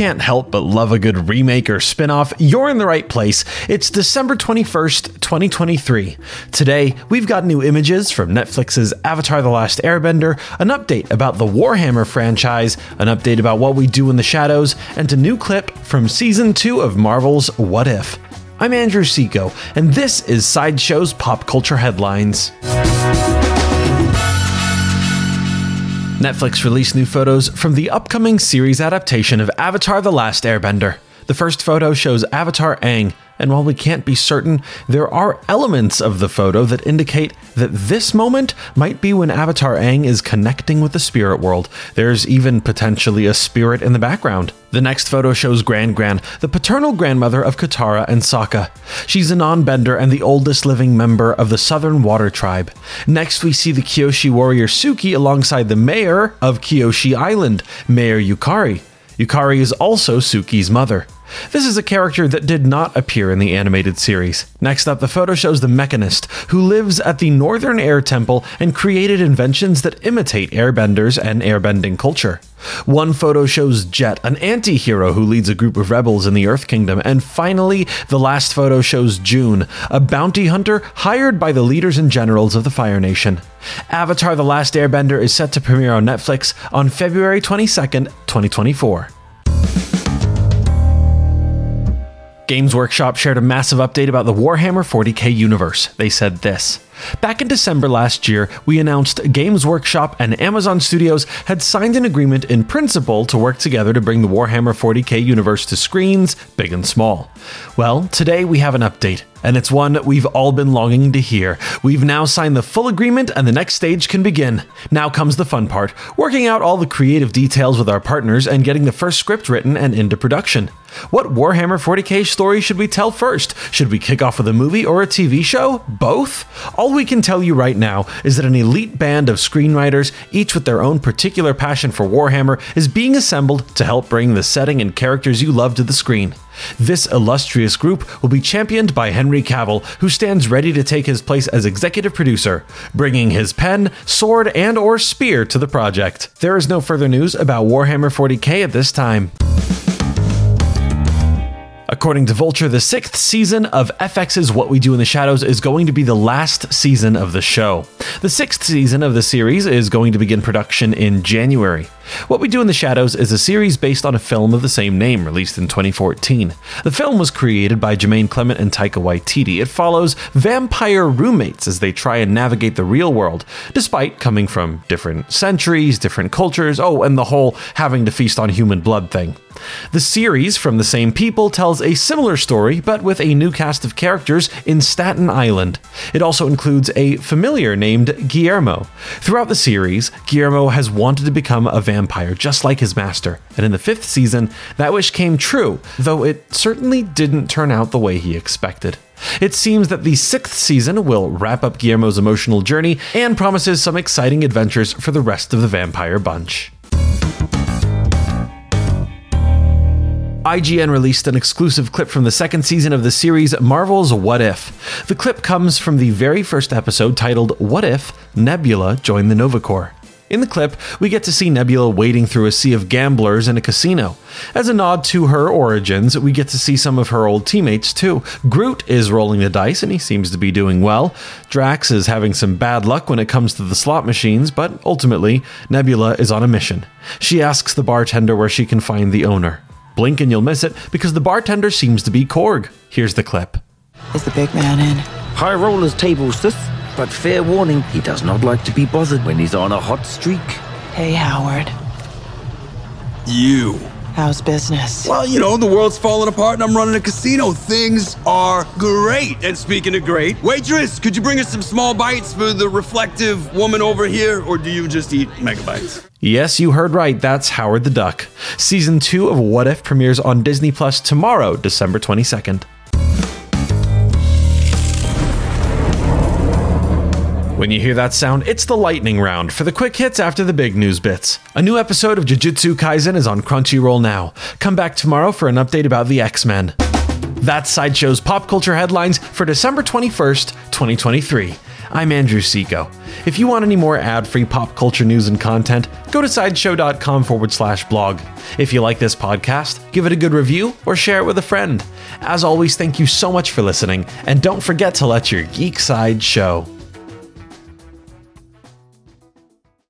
can't help but love a good remake or spin off, you're in the right place. It's December 21st, 2023. Today, we've got new images from Netflix's Avatar The Last Airbender, an update about the Warhammer franchise, an update about what we do in the shadows, and a new clip from Season 2 of Marvel's What If. I'm Andrew Seco, and this is Sideshow's Pop Culture Headlines. Netflix released new photos from the upcoming series adaptation of Avatar The Last Airbender. The first photo shows Avatar Aang, and while we can't be certain, there are elements of the photo that indicate that this moment might be when Avatar Aang is connecting with the spirit world. There's even potentially a spirit in the background. The next photo shows Grand Gran, the paternal grandmother of Katara and Sokka. She's a non-bender and the oldest living member of the Southern Water Tribe. Next, we see the Kyoshi warrior Suki alongside the mayor of Kyoshi Island, Mayor Yukari. Yukari is also Suki's mother. This is a character that did not appear in the animated series. Next up, the photo shows the Mechanist, who lives at the Northern Air Temple and created inventions that imitate airbenders and airbending culture. One photo shows Jet, an anti hero who leads a group of rebels in the Earth Kingdom. And finally, the last photo shows June, a bounty hunter hired by the leaders and generals of the Fire Nation. Avatar The Last Airbender is set to premiere on Netflix on February 22nd, 2024. Games Workshop shared a massive update about the Warhammer 40k universe. They said this. Back in December last year, we announced Games Workshop and Amazon Studios had signed an agreement in principle to work together to bring the Warhammer 40k universe to screens, big and small. Well, today we have an update, and it's one we've all been longing to hear. We've now signed the full agreement, and the next stage can begin. Now comes the fun part working out all the creative details with our partners and getting the first script written and into production. What Warhammer 40k story should we tell first? Should we kick off with a movie or a TV show? Both? All we can tell you right now is that an elite band of screenwriters, each with their own particular passion for Warhammer, is being assembled to help bring the setting and characters you love to the screen. This illustrious group will be championed by Henry Cavill, who stands ready to take his place as executive producer, bringing his pen, sword, and or spear to the project. There is no further news about Warhammer 40k at this time. According to Vulture, the sixth season of FX's What We Do in the Shadows is going to be the last season of the show. The sixth season of the series is going to begin production in January. What We Do in the Shadows is a series based on a film of the same name released in 2014. The film was created by Jemaine Clement and Taika Waititi. It follows vampire roommates as they try and navigate the real world, despite coming from different centuries, different cultures, oh, and the whole having to feast on human blood thing. The series from the same people tells a similar story, but with a new cast of characters in Staten Island. It also includes a familiar named Guillermo. Throughout the series, Guillermo has wanted to become a vampire just like his master, and in the fifth season, that wish came true, though it certainly didn't turn out the way he expected. It seems that the sixth season will wrap up Guillermo's emotional journey and promises some exciting adventures for the rest of the vampire bunch. IGN released an exclusive clip from the second season of the series Marvel's What If. The clip comes from the very first episode titled What If Nebula Joined the Nova Corps. In the clip, we get to see Nebula wading through a sea of gamblers in a casino. As a nod to her origins, we get to see some of her old teammates too. Groot is rolling the dice and he seems to be doing well. Drax is having some bad luck when it comes to the slot machines, but ultimately, Nebula is on a mission. She asks the bartender where she can find the owner. Blink and you'll miss it because the bartender seems to be Korg. Here's the clip. Is the big man in? High rollers table, sis. But fair warning, he does not like to be bothered when he's on a hot streak. Hey, Howard. You. How's business? Well, you know, the world's falling apart and I'm running a casino. Things are great. And speaking of great, waitress, could you bring us some small bites for the reflective woman over here? Or do you just eat megabytes? Yes, you heard right. That's Howard the Duck. Season 2 of What If premieres on Disney Plus tomorrow, December 22nd. When you hear that sound, it's the lightning round for the quick hits after the big news bits. A new episode of Jujutsu Kaisen is on Crunchyroll now. Come back tomorrow for an update about the X Men. That's Sideshow's pop culture headlines for December 21st, 2023. I'm Andrew Seco. If you want any more ad free pop culture news and content, go to sideshow.com forward slash blog. If you like this podcast, give it a good review or share it with a friend. As always, thank you so much for listening, and don't forget to let your geek side show.